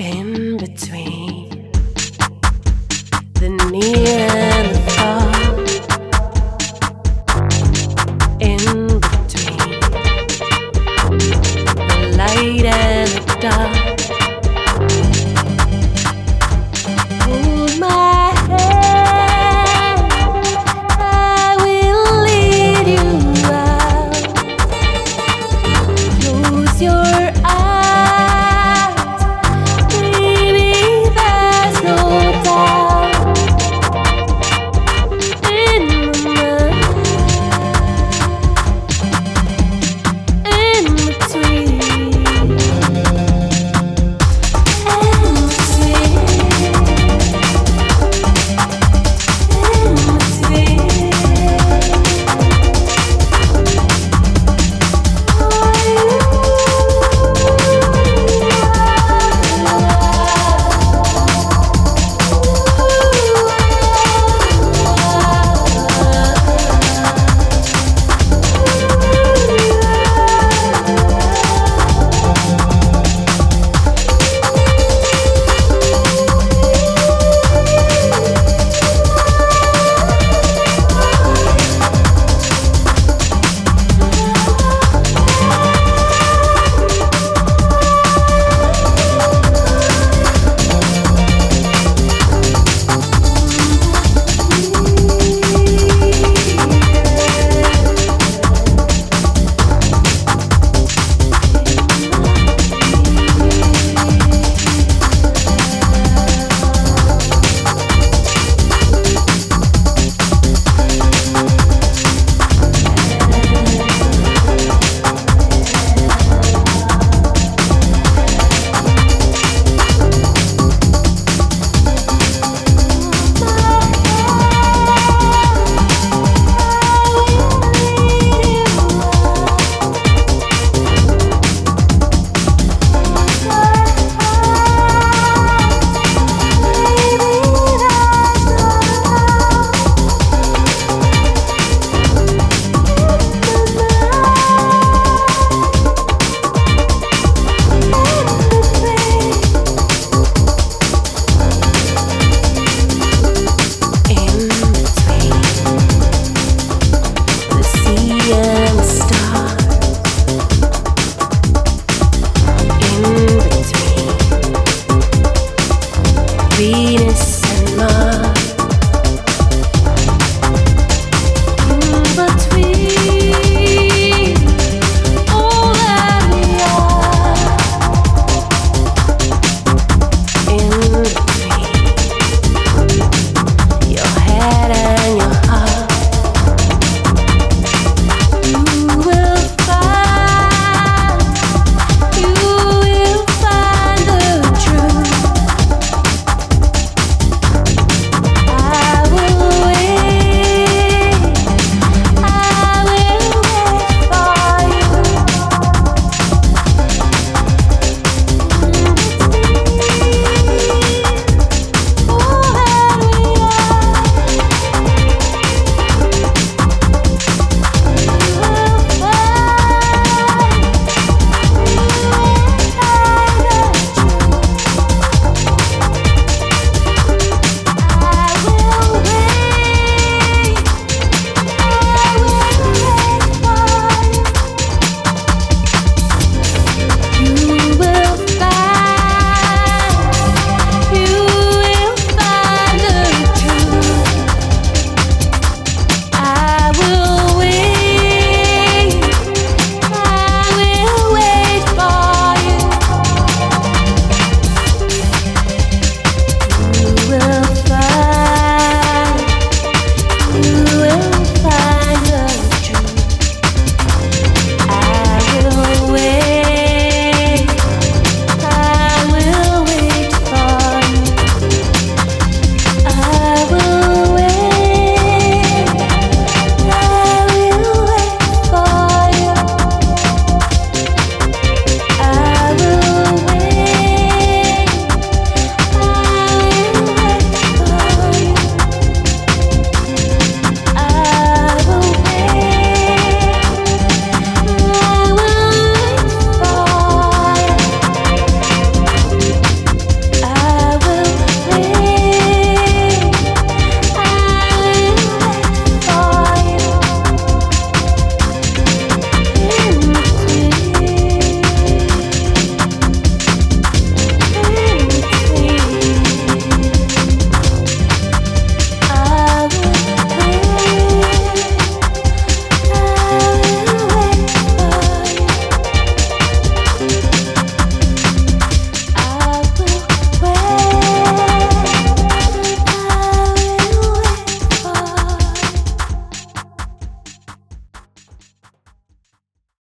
in between.